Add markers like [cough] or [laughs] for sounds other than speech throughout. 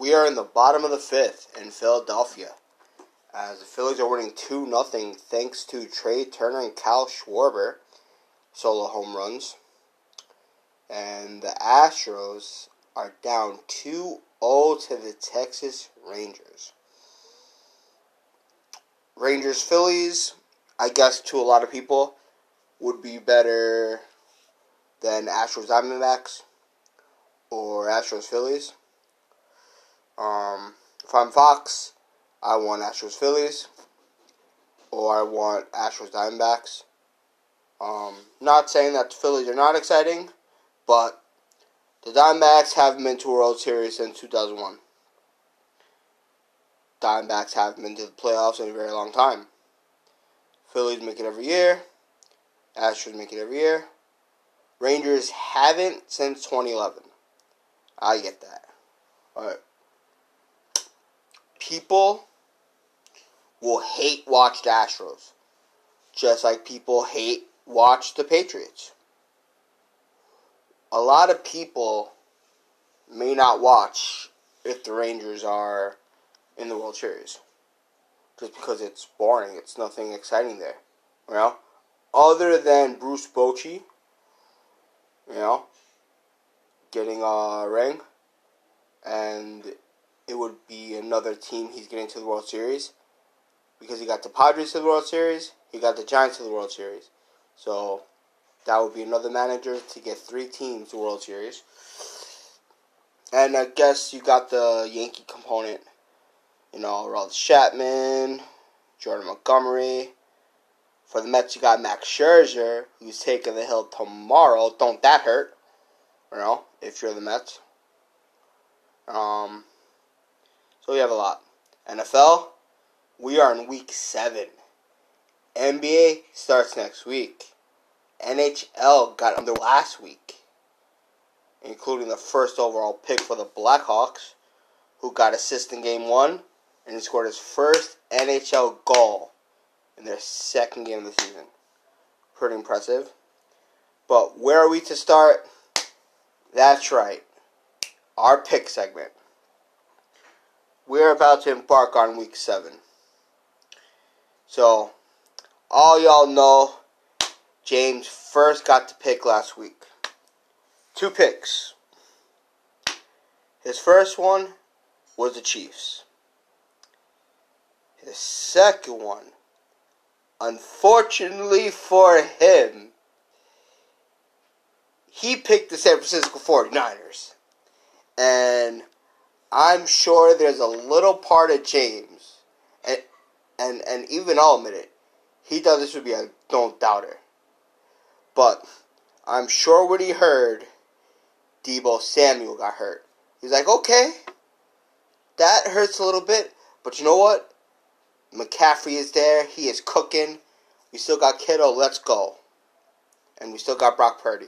we are in the bottom of the fifth in Philadelphia. As the Phillies are winning 2 0 thanks to Trey Turner and Kyle Schwarber solo home runs. And the Astros are down 2 0 to the Texas Rangers. Rangers Phillies, I guess to a lot of people, would be better than Astros Diamondbacks or Astros Phillies. Um, if I'm Fox, I want Astros Phillies or I want Astros Diamondbacks. Um, not saying that the Phillies are not exciting, but the Diamondbacks haven't been to a World Series since 2001. Diamondbacks haven't been to the playoffs in a very long time. Phillies make it every year. Astros make it every year. Rangers haven't since 2011. I get that. But people will hate watch the Astros. Just like people hate watch the Patriots. A lot of people may not watch if the Rangers are in the World Series. Just because it's boring. It's nothing exciting there. You know? Other than Bruce Bochy, you know, getting a ring, and it would be another team he's getting to the World Series because he got the Padres to the World Series, he got the Giants to the World Series. So that would be another manager to get three teams to the World Series. And I guess you got the Yankee component you know, Aroldis Chapman, Jordan Montgomery. For the Mets, you got Max Scherzer, who's taking the hill tomorrow. Don't that hurt? You know, if you're the Mets. Um, so we have a lot. NFL, we are in week seven. NBA starts next week. NHL got under last week, including the first overall pick for the Blackhawks, who got assist in game one and he scored his first NHL goal in their second game of the season. Pretty impressive. But where are we to start? That's right. Our pick segment. We're about to embark on week seven. So, all y'all know James first got to pick last week. Two picks. His first one was the Chiefs. His second one, unfortunately for him, he picked the San Francisco 49ers. And I'm sure there's a little part of James, and, and, and even I'll admit it, he thought this would be a don't doubter. But I'm sure when he heard Deebo Samuel got hurt, he's like, okay, that hurts a little bit, but you know what? McCaffrey is there. He is cooking. We still got Kittle. Let's go. And we still got Brock Purdy.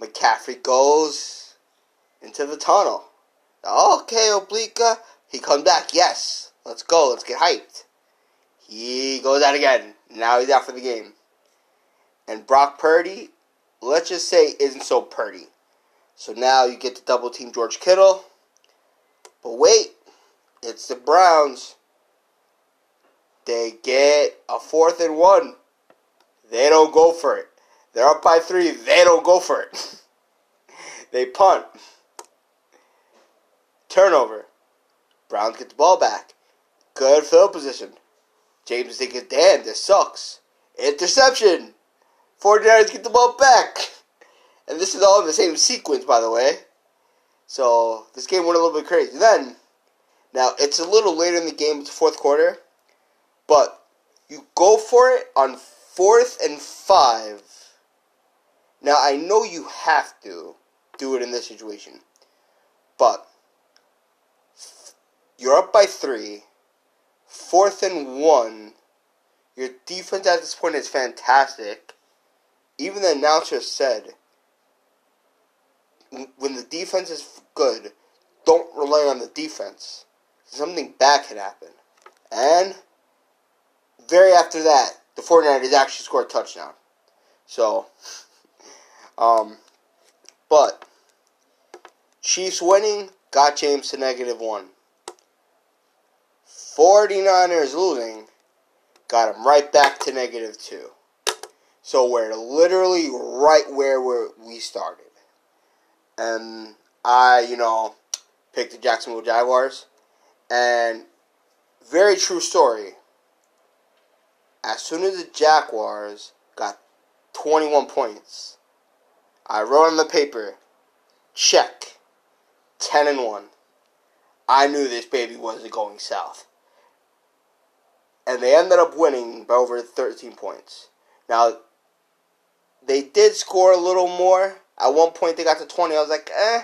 McCaffrey goes into the tunnel. Okay, Oblika. He comes back. Yes. Let's go. Let's get hyped. He goes out again. Now he's out for the game. And Brock Purdy, let's just say, isn't so purdy. So now you get to double team George Kittle. But wait, it's the Browns. They get a fourth and one. They don't go for it. They're up by three. They don't go for it. [laughs] they punt. Turnover. Browns get the ball back. Good field position. James is thinking, damn, this sucks. Interception. 49ers get the ball back. And this is all in the same sequence, by the way. So this game went a little bit crazy. Then, now it's a little later in the game, it's the fourth quarter. But you go for it on fourth and five. Now, I know you have to do it in this situation. But you're up by three, fourth and one. Your defense at this point is fantastic. Even the announcer said, when the defense is good, don't rely on the defense. Something bad can happen. And very after that, the 49ers actually scored a touchdown. So, [laughs] um, but Chiefs winning got James to negative one. 49ers losing got them right back to negative two. So we're literally right where we started. And I, you know, picked the Jacksonville Jaguars. And very true story. As soon as the Jaguars got 21 points, I wrote on the paper, check, 10 and 1. I knew this baby wasn't going south. And they ended up winning by over 13 points. Now, they did score a little more. At one point, they got to 20. I was like, eh,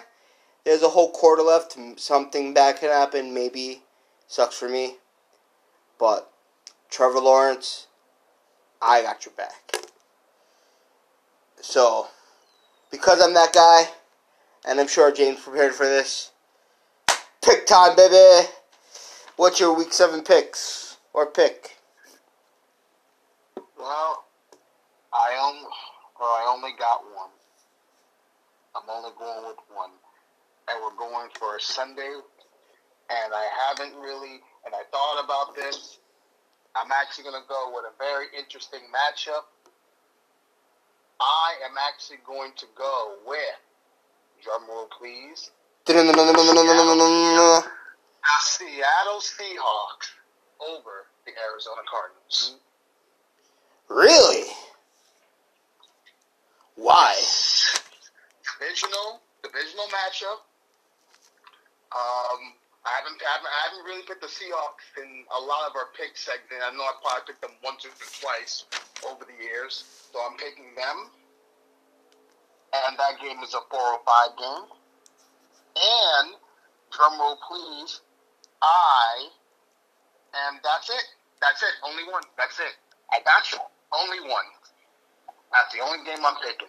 there's a whole quarter left. Something bad can happen. Maybe. Sucks for me. But Trevor Lawrence, I got your back. So, because I'm that guy, and I'm sure James prepared for this, pick time, baby. What's your week seven picks or pick? Well, I only, or I only got one. I'm only going with one, and we're going for a Sunday. And I haven't really, and I thought about this. I'm actually going to go with a very interesting matchup I am actually going to go with, drumroll please, the Seattle Seahawks over the Arizona Cardinals. Really? Why? Divisional, divisional matchup. Um, I haven't, I haven't, I haven't really picked the Seahawks in a lot of our pick segment. I know I probably picked them once or twice over the years. So I'm picking them. And that game is a 405 game. And, drumroll please, I, and that's it. That's it. Only one. That's it. I got you. Only one. That's the only game I'm picking.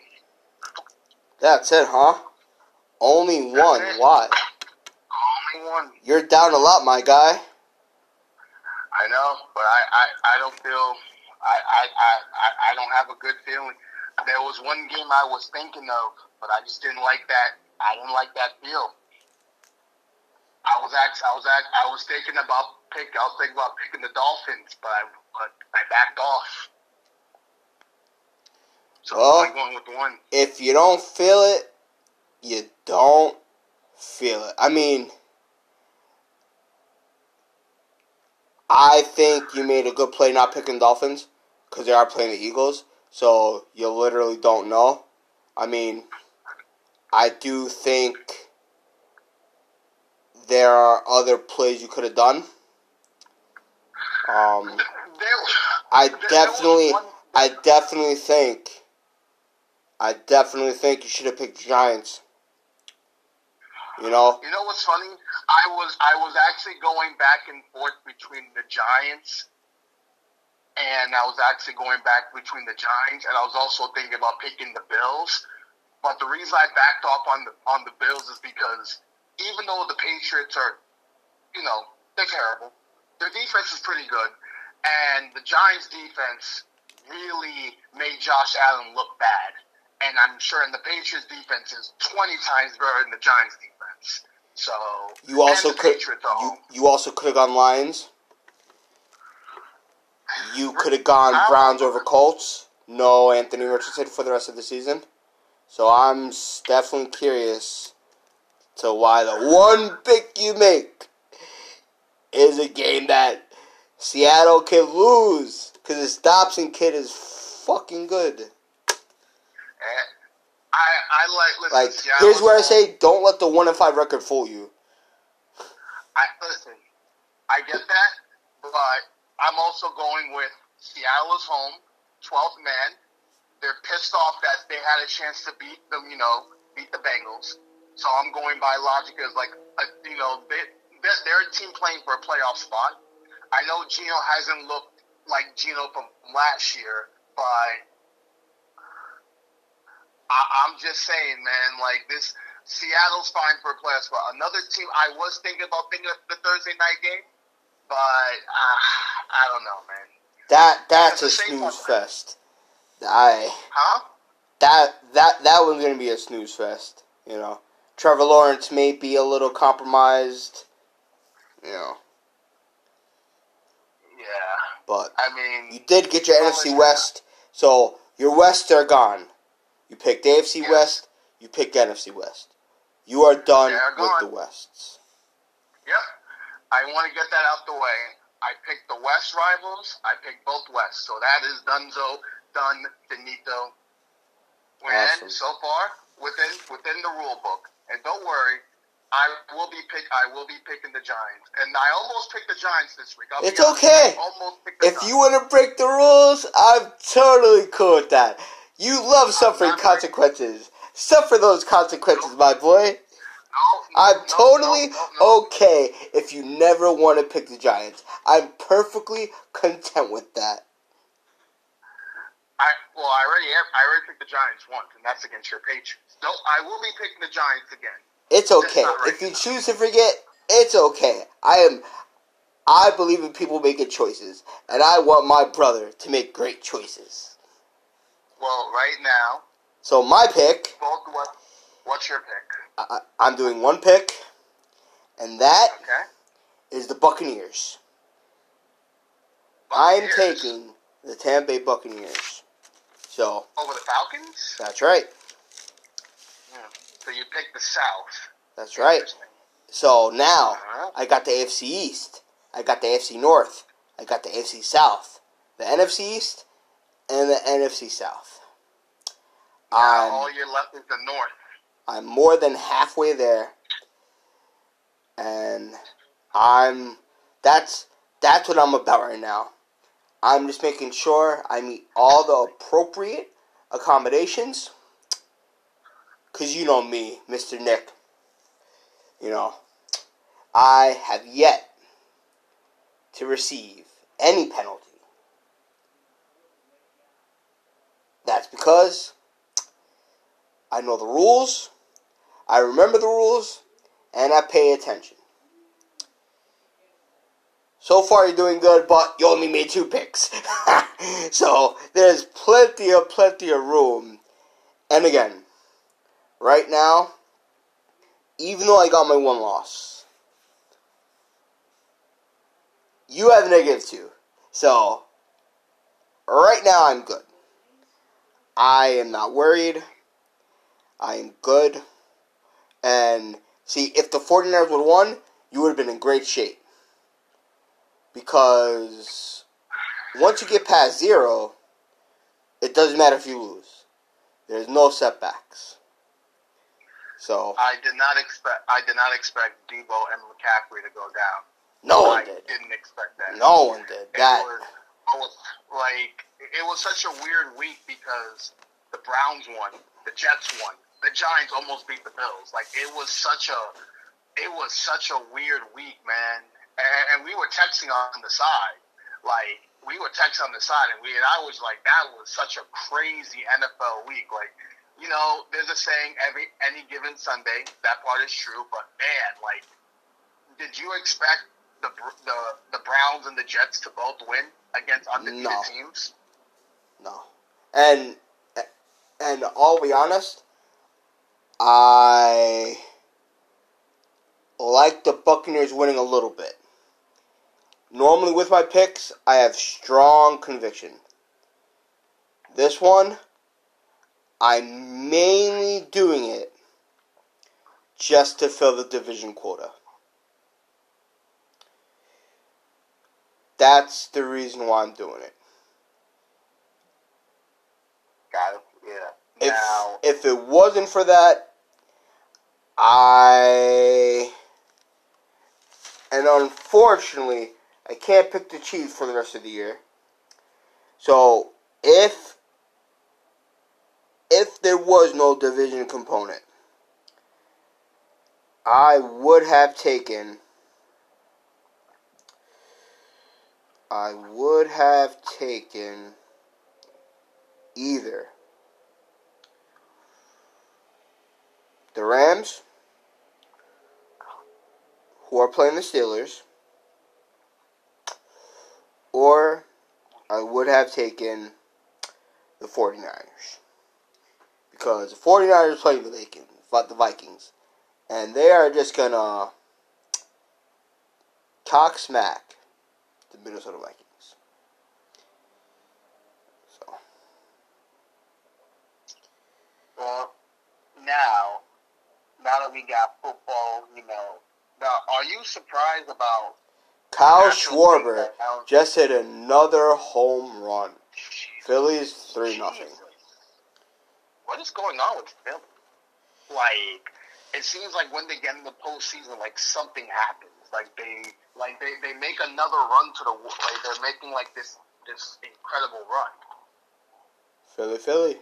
That's it, huh? Only one. Why? Only one. You're down a lot, my guy. I know, but I, I, I don't feel I, I, I, I don't have a good feeling. There was one game I was thinking of, but I just didn't like that. I didn't like that feel. I was actually, I was act, I was thinking about pick. I was thinking about picking the Dolphins, but I, but I backed off. So well, I'm going with one. If you don't feel it, you don't feel it. I mean, I think you made a good play not picking Dolphins because they are playing the Eagles. So you literally don't know. I mean, I do think there are other plays you could have done. Um, I definitely, I definitely think, I definitely think you should have picked Giants. You know. You know what's funny? I was I was actually going back and forth between the Giants and I was actually going back between the Giants, and I was also thinking about picking the Bills. But the reason I backed off on the on the Bills is because even though the Patriots are, you know, they're terrible, their defense is pretty good, and the Giants' defense really made Josh Allen look bad. And I'm sure in the Patriots' defense is 20 times better than the Giants' defense. So you also could you, you also could have gone Lions. You could have gone Browns over Colts. No Anthony Richardson for the rest of the season. So I'm definitely curious to why the one pick you make is a game that Seattle can lose because this Dobson kid is fucking good. I I like listen, like Seattle here's where I say don't let the one and five record fool you. I listen, I get that, but I'm also going with Seattle is home, 12th man. They're pissed off that they had a chance to beat them, you know, beat the Bengals. So I'm going by logic as like, a, you know, they, they're a team playing for a playoff spot. I know Geno hasn't looked like Geno from last year, but I, I'm just saying, man, like this, Seattle's fine for a playoff spot. Another team I was thinking about thinking of the Thursday night game but uh, I don't know, man. That that's a snooze fest. I huh? That that that one's gonna be a snooze fest. You know, Trevor Lawrence may be a little compromised. You know. Yeah. But I mean, you did get your NFC West, so your West are gone. You picked AFC Yes. West. You picked NFC West. You are done are with the Wests. Yep. I want to get that out the way. I picked the West rivals. I picked both West. So that is Dunzo, done, finito. And Awesome. so far, within within the rule book. And don't worry, I will be pick I will be picking the Giants. And I almost picked the Giants this week. I'll It's okay. If Giants. you want to break the rules, I'm totally cool with that. You love suffering not breaking- consequences. Suffer those consequences, my boy. No, no, I'm no, totally no, no, no. okay if you never want to pick the Giants. I'm perfectly content with that. I well, I already have, I already picked the Giants once, and that's against your Patriots. No, I will be picking the Giants again. It's okay. right. If you choose to forget, it's okay. I am I believe in people making choices, and I want my brother to make great choices. Well, right now, So my pick, both what? What's your pick? I, I'm doing one pick, and that Okay. is the Buccaneers. I'm taking the Tampa Bay Buccaneers. So over the Falcons. that's right. Yeah. So you picked the South. That's right. So now Uh-huh. I got the AFC East, I got the AFC North, I got the AFC South, the NFC East, and the NFC South. Now I'm all you're left is the North. I'm more than halfway there, and I'm that's that's what I'm about right now. I'm just making sure I meet all the appropriate accommodations. Cause you know me, Mr. Nick. You know, I have yet to receive any penalty. That's because I know the rules, I remember the rules, and I pay attention. So far, you're doing good, but you only made two picks. [laughs] so there's plenty of plenty of room. And again, right now, even though I got my one loss, you have negative two. So right now, I'm good. I am not worried. I am good. And see, if the 49ers would won, you would have been in great shape. Because once you get past zero, it doesn't matter if you lose. There's no setbacks. So I did not expect. I did not expect Deebo and McCaffrey to go down. no one I did. didn't expect that. No one did. It That was, it was like it was such a weird week because the Browns won, the Jets won, the Giants almost beat the Bills. Like it was such a it was such a weird week, man. And, and we were texting on the side, like we were texting on the side, and we and I was like, that was such a crazy NFL week. Like, you know, there's a saying every any given Sunday. That part is true, but man, like, did you expect the the the Browns and the Jets to both win against undefeated No. teams? no. And and I'll be honest, I like the Buccaneers winning a little bit. Normally with my picks, I have strong conviction. This one, I'm mainly doing it just to fill the division quota. That's the reason why I'm doing it. Got it. Yeah. If now, if it wasn't for that, I and unfortunately I can't pick the Chiefs for the rest of the year. So if if there was no division component, I would have taken I would have taken either the Rams, who are playing the Steelers, or I would have taken the 49ers. Because the 49ers play the Vikings, the Vikings. and they are just gonna cock smack the Minnesota Vikings. So Well, now, now that we got football, you know, now, are you surprised about Kyle Schwarber things that Al- just hit another home run. Phillies three nothing. What is going on with Philly? Like, it seems like when they get in the postseason, like something happens. Like they, like they, they make another run to the like they're making like this this incredible run. Philly, Philly.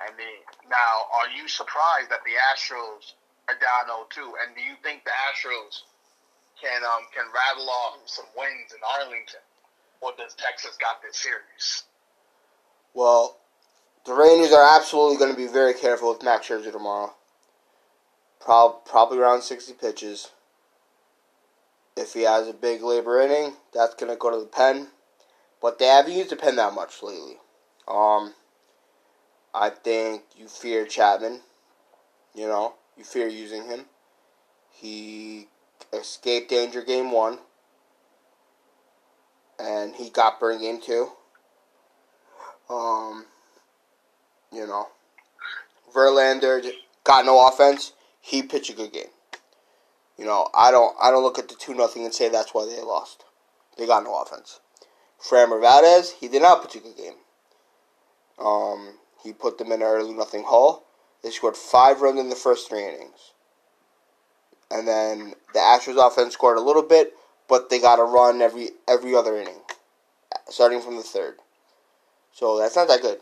I mean, now, are you surprised that the Astros are down 0-2? And do you think the Astros can um can rattle off some wins in Arlington, or does Texas got this series? Well, the Rangers are absolutely going to be very careful with Max Scherzer tomorrow. Prob- probably around 60 pitches. If he has a big labor inning, that's going to go to the pen. But they haven't used the pen that much lately. Um, I think you fear Chapman. You know, you fear using him. He escaped danger game one. And he got burned game two. Um, you know, Verlander got no offense. He pitched a good game. You know, I don't I don't look at the two nothing and say that's why they lost. They got no offense. Framber Valdez, he did not pitch a good game. Um, he put them in an early nothing hole. They scored five runs in the first three innings. And then the Astros offense scored a little bit, but they got a run every every other inning, starting from the third. So that's not that good.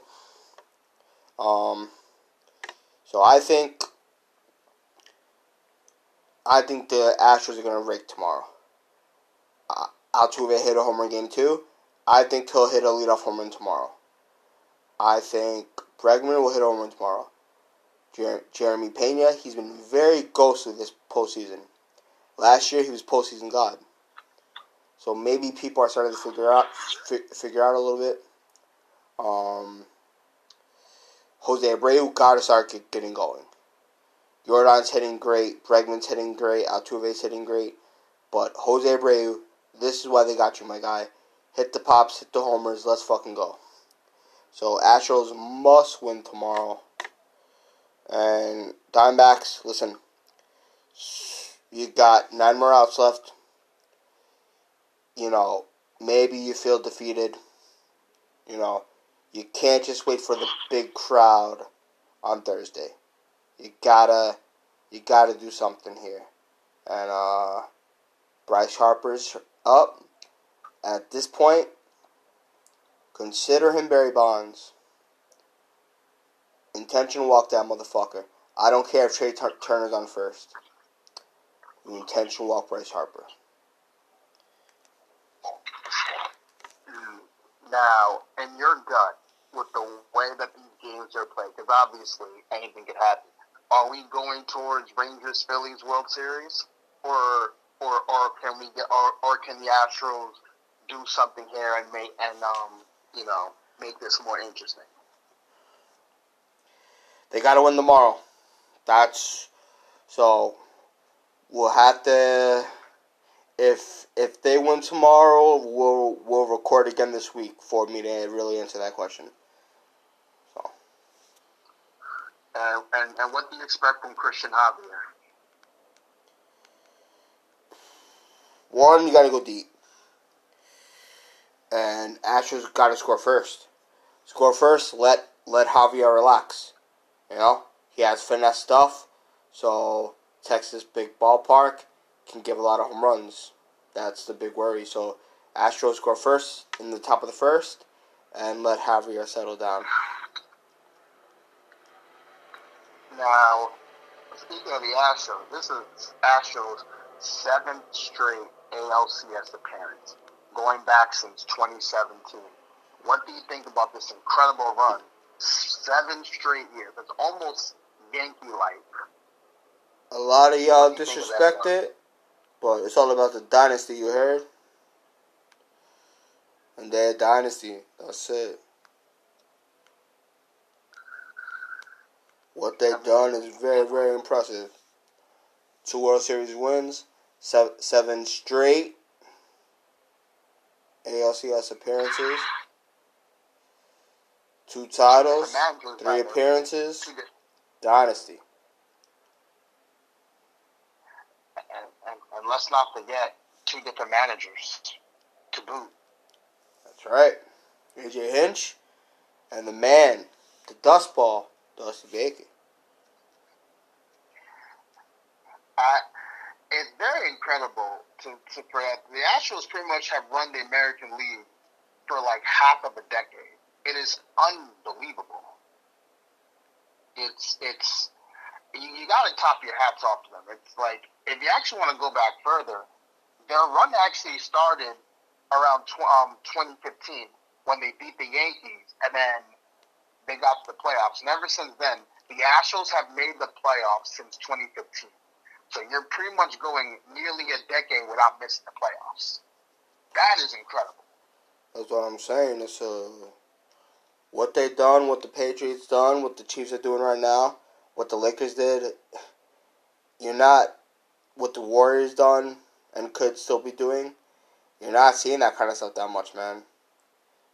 Um, so I think I think the Astros are to rake tomorrow. Uh, Altuve hit a home run game two. I think he'll hit a leadoff home run tomorrow. I think Bregman will hit a home run tomorrow. Jer- Jeremy Pena, he's been very ghostly this postseason. Last year he was postseason god. So maybe people are starting to figure out fi- figure out a little bit. Um, Jose Abreu got to start get, getting going. Jordan's hitting great. Bregman's hitting great. Altuve's hitting great. But Jose Abreu, this is why they got you, my guy. Hit the pops, hit the homers. Let's fucking go. So Astros must win tomorrow. And Diamondbacks, listen. You got nine more outs left. You know, maybe you feel defeated. You know, you can't just wait for the big crowd on Thursday. You gotta, you gotta do something here. And uh, Bryce Harper's up. At this point, consider him Barry Bonds. Intentional walk that motherfucker. I don't care if Trey Tur- Turner's on first. You intentional walk Bryce Harper. Now, in your gut, with the way that these games are played, because obviously anything could happen, are we going towards Rangers Phillies World Series, or or or can we get or, or can the Astros do something here and make and um you know make this more interesting? They gotta win tomorrow. That's so. We'll have to. If if they win tomorrow, we'll we'll record again this week for me to really answer that question. So And, and and what do you expect from Christian Javier? one, you gotta go deep, and Astros gotta score first. Score first. Let let Javier relax. You know he has finesse stuff, so Texas big ballpark can give a lot of home runs. That's the big worry. So Astros score first in the top of the first, and let Javier settle down. Now, speaking of the Astros, this is Astros' seventh straight ALCS appearance, going back since 2017. What do you think about this incredible run? Seven straight years. It's almost Yankee-like. A lot of y'all What do you think of disrespect it, but it's all about the dynasty. You heard? And their dynasty. That's it. What they've done is very, very impressive. Two World Series wins, seven, seven straight ALCS appearances, two titles, three appearances, dynasty. And, and, and let's not forget two different managers to boot. That's right. AJ Hinch and the man, the dustball, Dusty Baker. Uh, it's very incredible to, to for the Astros pretty much have run the American League for like half of a decade. It is unbelievable. It's it's you, you got to top your hats off to them. It's like if you actually want to go back further, their run actually started around tw- um, 2015 when they beat the Yankees, and then they got to the playoffs. And ever since then, the Astros have made the playoffs since 2015. So you're pretty much going nearly a decade without missing the playoffs. That is incredible. That's what I'm saying. It's uh, what they've done, what the Patriots done, what the Chiefs are doing right now, what the Lakers did. You're not what the Warriors done and could still be doing. You're not seeing that kind of stuff that much, man.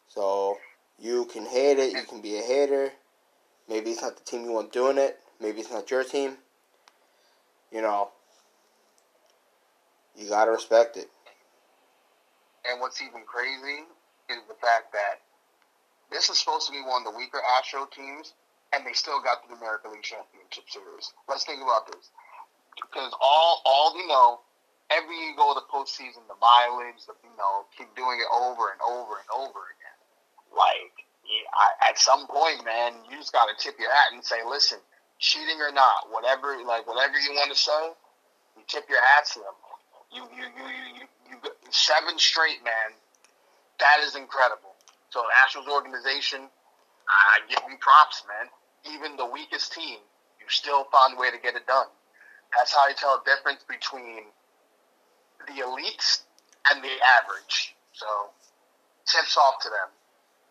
So you can hate it. You can be a hater. Maybe it's not the team you want doing it. Maybe it's not your team you know, you gotta respect it. And what's even crazy is the fact that this is supposed to be one of the weaker Astro teams, and they still got the American League Championship Series. Let's think about this, because all all you know, every you go to the postseason, the mileage, the, you know, keep doing it over and over and over again. Like yeah, I, at some point, man, you just got to tip your hat and say, listen cheating or not, whatever like whatever you want to say, you tip your hat to them. You you you you you, you seven straight, man. That is incredible. So Astros organization, I give you props, man. Even the weakest team, you still found a way to get it done. That's how you tell the difference between the elites and the average. So tips off to them.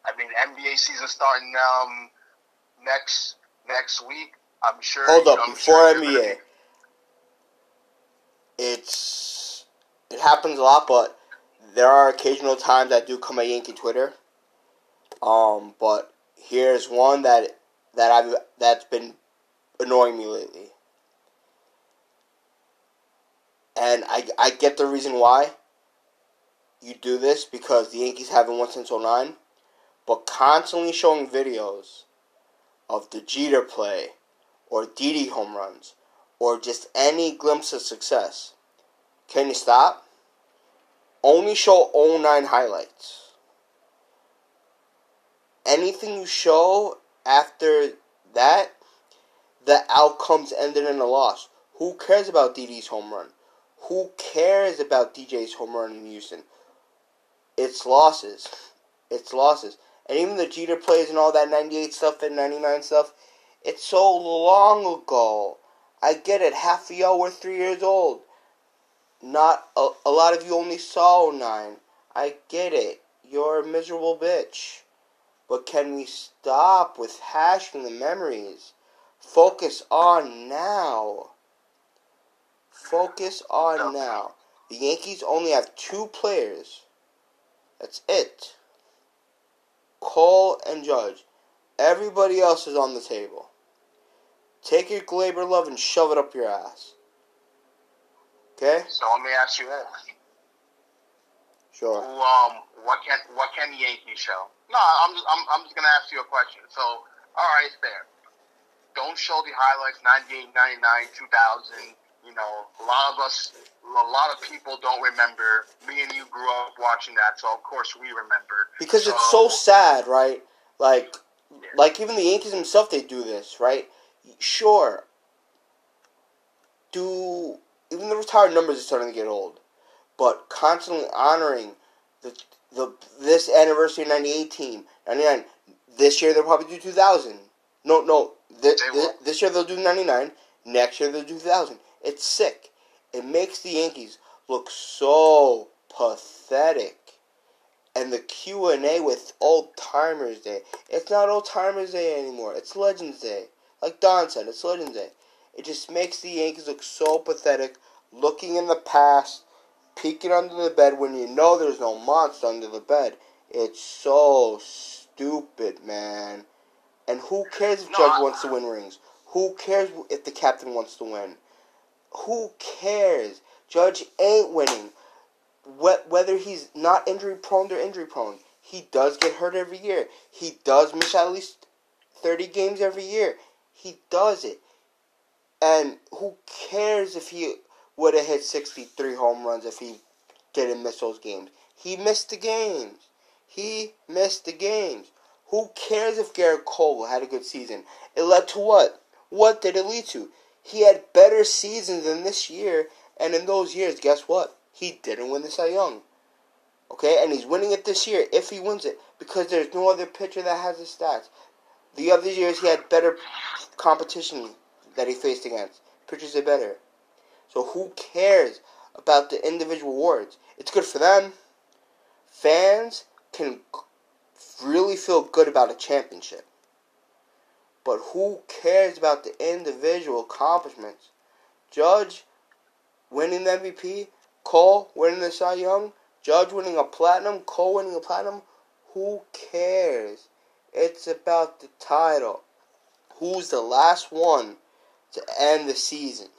I mean, NBA season starting um, next next week. I'm sure. Hold up, I'm before sure NBA, it's it happens a lot, but there are occasional times I do come at Yankee Twitter. Um, but here's one that that I've that's been annoying me lately, and I I get the reason why you do this because the Yankees haven't won since 09, but constantly showing videos of the Jeter play or Didi home runs or just any glimpse of success. Can you stop? Only show 09 highlights. Anything you show after that, the outcomes ended in a loss. Who cares about Didi's home run? Who cares about DJ's home run in Houston? It's losses. It's losses. And even the Jeter plays and all that 98 stuff and 99 stuff, it's so long ago. I get it. Half of y'all were three years old. Not a, a lot of you only saw 09. I get it. You're a miserable bitch. But can we stop with hashing the memories? Focus on now. Focus on now. The Yankees only have two players. That's it. Cole and Judge. Everybody else is on the table. Take your Gleyber love and shove it up your ass. Okay? So let me ask you this. Sure. Who, Um, what can what can the Yankees show? No, I'm just I'm, I'm just gonna ask you a question. So, all right, fair. Don't show the highlights 98, 99, 2000. You know, a lot of us, a lot of people don't remember. Me and you grew up watching that, so of course we remember. Because so, it's so sad, right? Like, yeah. like even the Yankees themselves, they do this, right? sure, do even the retired numbers are starting to get old, but constantly honoring the the this anniversary of 98 team, 99. This year they'll probably do 2000. No, no, this, this, this year they'll do 99. Next year they'll do 2000. It's sick. It makes the Yankees look so pathetic. And the Q and A with Old Timers Day. It's not Old Timers Day anymore. It's Legends Day. Like Don said, it's Legends Day. It just makes the Yankees look so pathetic, looking in the past, peeking under the bed when you know there's no monster under the bed. It's so stupid, man. And who cares if No, Judge I- wants to win rings? Who cares if the captain wants to win? Who cares? Judge ain't winning. Whether he's not injury prone or injury prone, he does get hurt every year. He does miss at least 30 games every year. He does it. And who cares if he would have hit 63 home runs if he didn't miss those games? He missed the games. He missed the games. Who cares if Gerrit Cole had a good season? It led to what? What did it lead to? He had better seasons than this year, and in those years, guess what? He didn't win the Cy Young. Okay, and he's winning it this year if he wins it because there's no other pitcher that has his stats. The other years he had better competition that he faced against. Pitchers are better. So who cares about the individual awards? It's good for them. Fans can really feel good about a championship. But who cares about the individual accomplishments? Judge winning the MVP, Cole winning the Cy Young, Judge winning a platinum, Cole winning a platinum. Who cares? It's about the title. Who's the last one to end the season?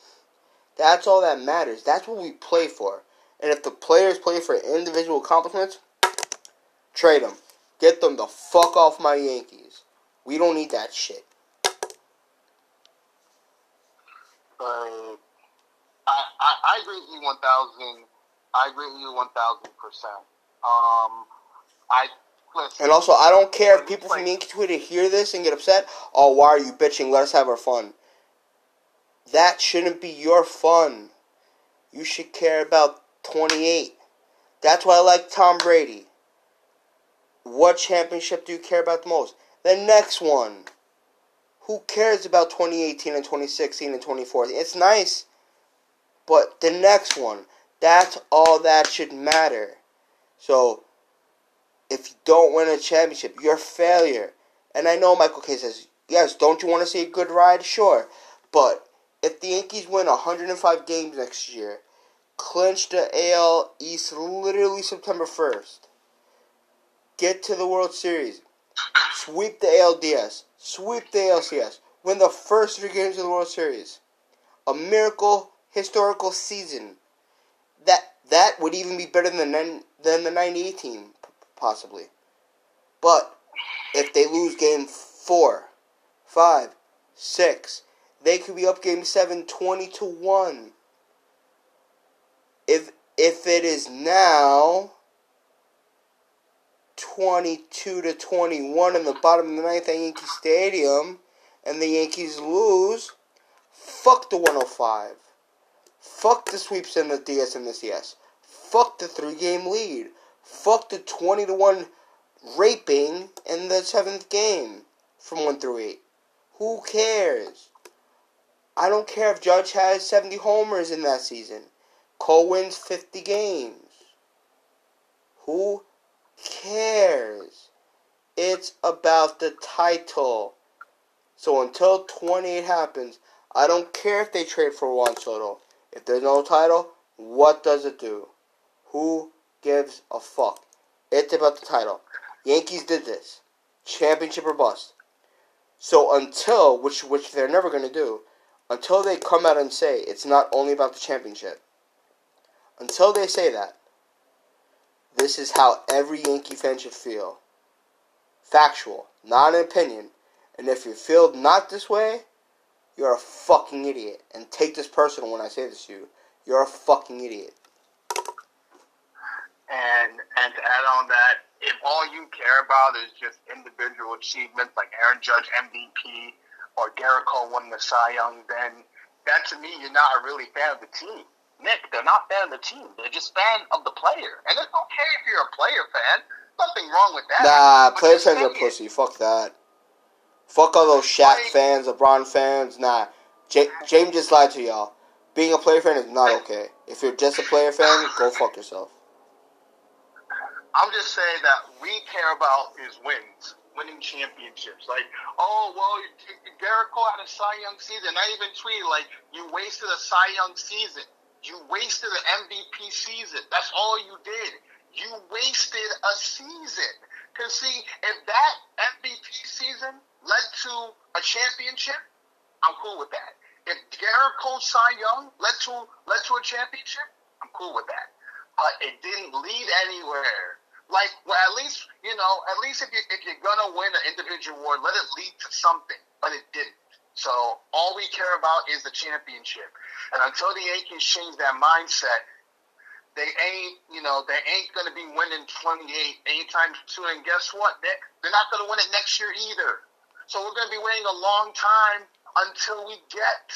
That's all that matters. That's what we play for. And if the players play for individual accomplishments, trade them. Get them the fuck off my Yankees. We don't need that shit. Uh, I, I I agree with you one thousand. I agree with you one thousand percent. Um, I listen. And also, I don't care if people from Yankee Twitter hear this and get upset. Oh, why are you bitching? Let us have our fun. That shouldn't be your fun. You should care about 28. That's why I like Tom Brady. What championship do you care about the most? The next one. Who cares about 2018 and 2016 and 2014? It's nice. But the next one. That's all that should matter. So, if you don't win a championship, you're a failure. And I know Michael Kay says, yes, don't you want to see a good ride? Sure. But if the Yankees win 105 games next year, clinch the AL East literally September 1st, get to the World Series, sweep the ALDS, sweep the ALCS, win the first three games of the World Series, a miracle historical season. That that would even be better than than the 98 team, possibly. But if they lose game four, five, six, they could be up game seven, 20 to 1. If if it is now 22 to 21 in the bottom of the ninth at Yankee Stadium and the Yankees lose, fuck the 105. Fuck the sweeps in the DS and the CS. Fuck the three game lead. Fuck the 20 to 1 raping in the seventh game from 1 through 8. Who cares? I don't care if Judge has 70 homers in that season. Cole wins 50 games. Who cares? It's about the title. So until 28 happens, I don't care if they trade for Juan Soto. If there's no title, what does it do? Who gives a fuck? It's about the title. Yankees did this. Championship or bust. So until, which which they're never going to do, until they come out and say it's not only about the championship. Until they say that, this is how every Yankee fan should feel. Factual, not an opinion. And if you feel not this way, you're a fucking idiot. And take this personal when I say this to you. You're a fucking idiot. And and to add on that, if all you care about is just individual achievements like Aaron Judge MVP or Gerrit Cole winning the Cy Young, then that to me you're not a really fan of the team. Nick, they're not fan of the team. They're just fan of the player. And it's okay if you're a player fan. Nothing wrong with that. Nah, But Players fans are pussy. Fuck that. Fuck all those Shaq Like- fans, LeBron fans. Nah, J- James just lied to y'all. Being a player fan is not okay. If you're just a player fan, go fuck yourself. I'm just saying that we care about is wins. Winning championships. Like, oh well, Gerrit Cole had a Cy Young season. I even tweeted like, you wasted a Cy Young season. You wasted an MVP season. That's all you did. You wasted a season. Cause see, if that MVP season led to a championship, I'm cool with that. If Cole Cy Young led to led to a championship, I'm cool with that. But it didn't lead anywhere. Like, well, at least you know, at least if you if you're gonna win an individual award, let it lead to something. But it didn't. So all we care about is the championship. And until the Yankees change that mindset, they ain't, you know, they ain't to be winning 28 anytime soon. And guess what? They, they're not to win it next year either. So we're to be waiting a long time until we get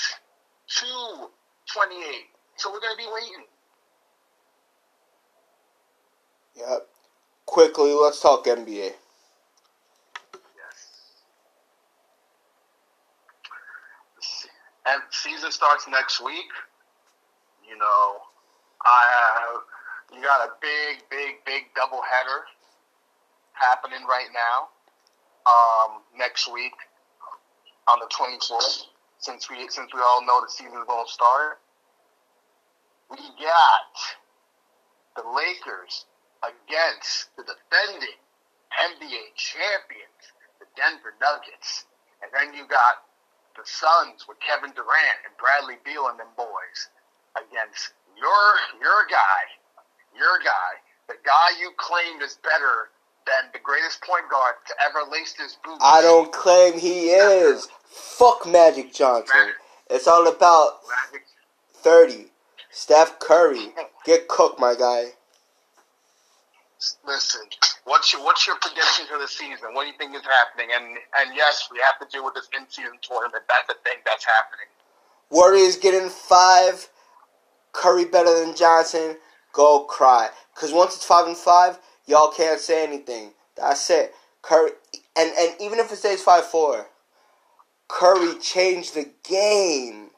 to 28. So we're to be waiting. Yep. Quickly, let's talk NBA. Yes. And season starts next week. You know, I have you got a big, big, big double header happening right now. Um, next week on the twenty fourth, since we since we all know the season is going to start, we got the Lakers against the defending NBA champions, the Denver Nuggets, and then you got the Suns with Kevin Durant and Bradley Beal and them boys against your your guy, your guy, the guy you claimed is better than the greatest point guard to ever lace his boots. I don't claim he is. Fuck Magic Johnson. Magic. It's all about Magic. 30. Steph Curry. [laughs] Get cooked, my guy. Listen, What's your what's your prediction for the season? What do you think is happening? And and yes, we have to deal with this in season tournament. That's the thing that's happening. Warriors getting five. Curry better than Johnson. Go cry. Cause once it's five and five, y'all can't say anything. That's it. Curry and and even if it stays five four, Curry changed the game.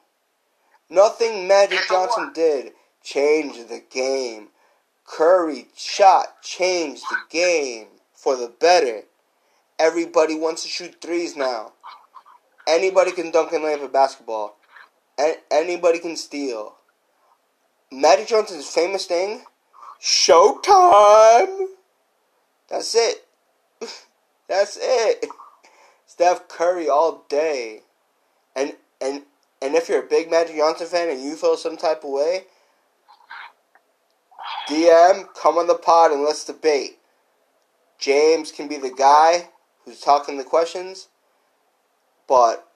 Nothing Magic Johnson did changed the game. Curry shot changed the game for the better. Everybody wants to shoot threes now. Anybody can dunk and lay for basketball. And anybody can steal. Magic Johnson's famous thing, Showtime. That's it. [laughs] That's it. Steph Curry all day. And and and if you're a big Magic Johnson fan and you feel some type of way, DM, come on the pod and let's debate. James can be the guy who's talking the questions, but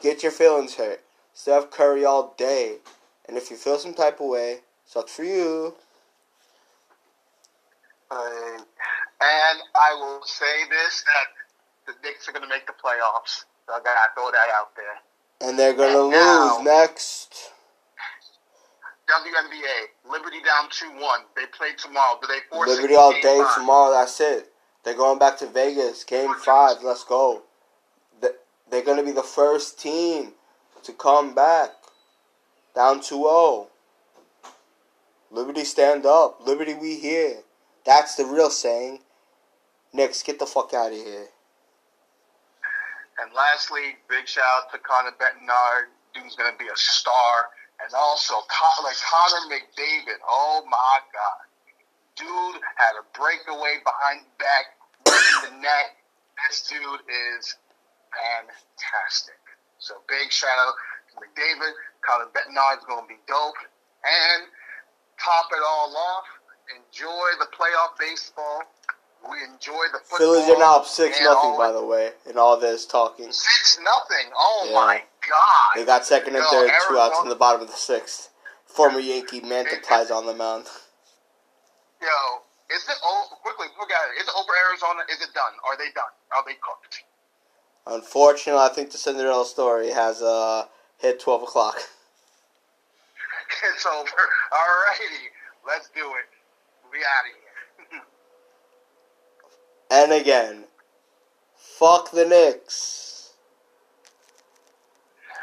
get your feelings hurt. Steph Curry all day. And if you feel some type of way, sucks for you. Uh, and I will say this that the Knicks are going to make the playoffs. So I got to throw that out there. And they're going to lose now, next. WNBA, Liberty down 2 1. They play tomorrow. Do they force Liberty all day five? tomorrow. That's it. They're going back to Vegas. Game 5. Let's go. They're going to be the first team to come back. Down 2 0. Liberty stand up. Liberty we here. That's the real saying. Knicks, get the fuck out of here. And lastly, big shout out to Connor Bedard. Dude's going to be a star and also like Connor McDavid. Oh my God, dude had a breakaway behind the back in the net. This dude is fantastic. So big shout out to McDavid. Connor is going to be dope. And top it all off, enjoy the playoff baseball. We enjoy the football. Phillies are now up six nothing, by the way, in all this talking. Six nothing. Oh yeah. my God! They got second and third, two outs in the bottom of the sixth. Former Yankee Mantiply's on the mound. Yo, is it over? Quickly, forget it. Is it over Arizona? Is it done? Are they done? Are they cooked? Unfortunately, I think the Cinderella story has uh, hit twelve o'clock. [laughs] it's over. Alrighty, let's do it. We out of here. [laughs] and again, fuck the Knicks.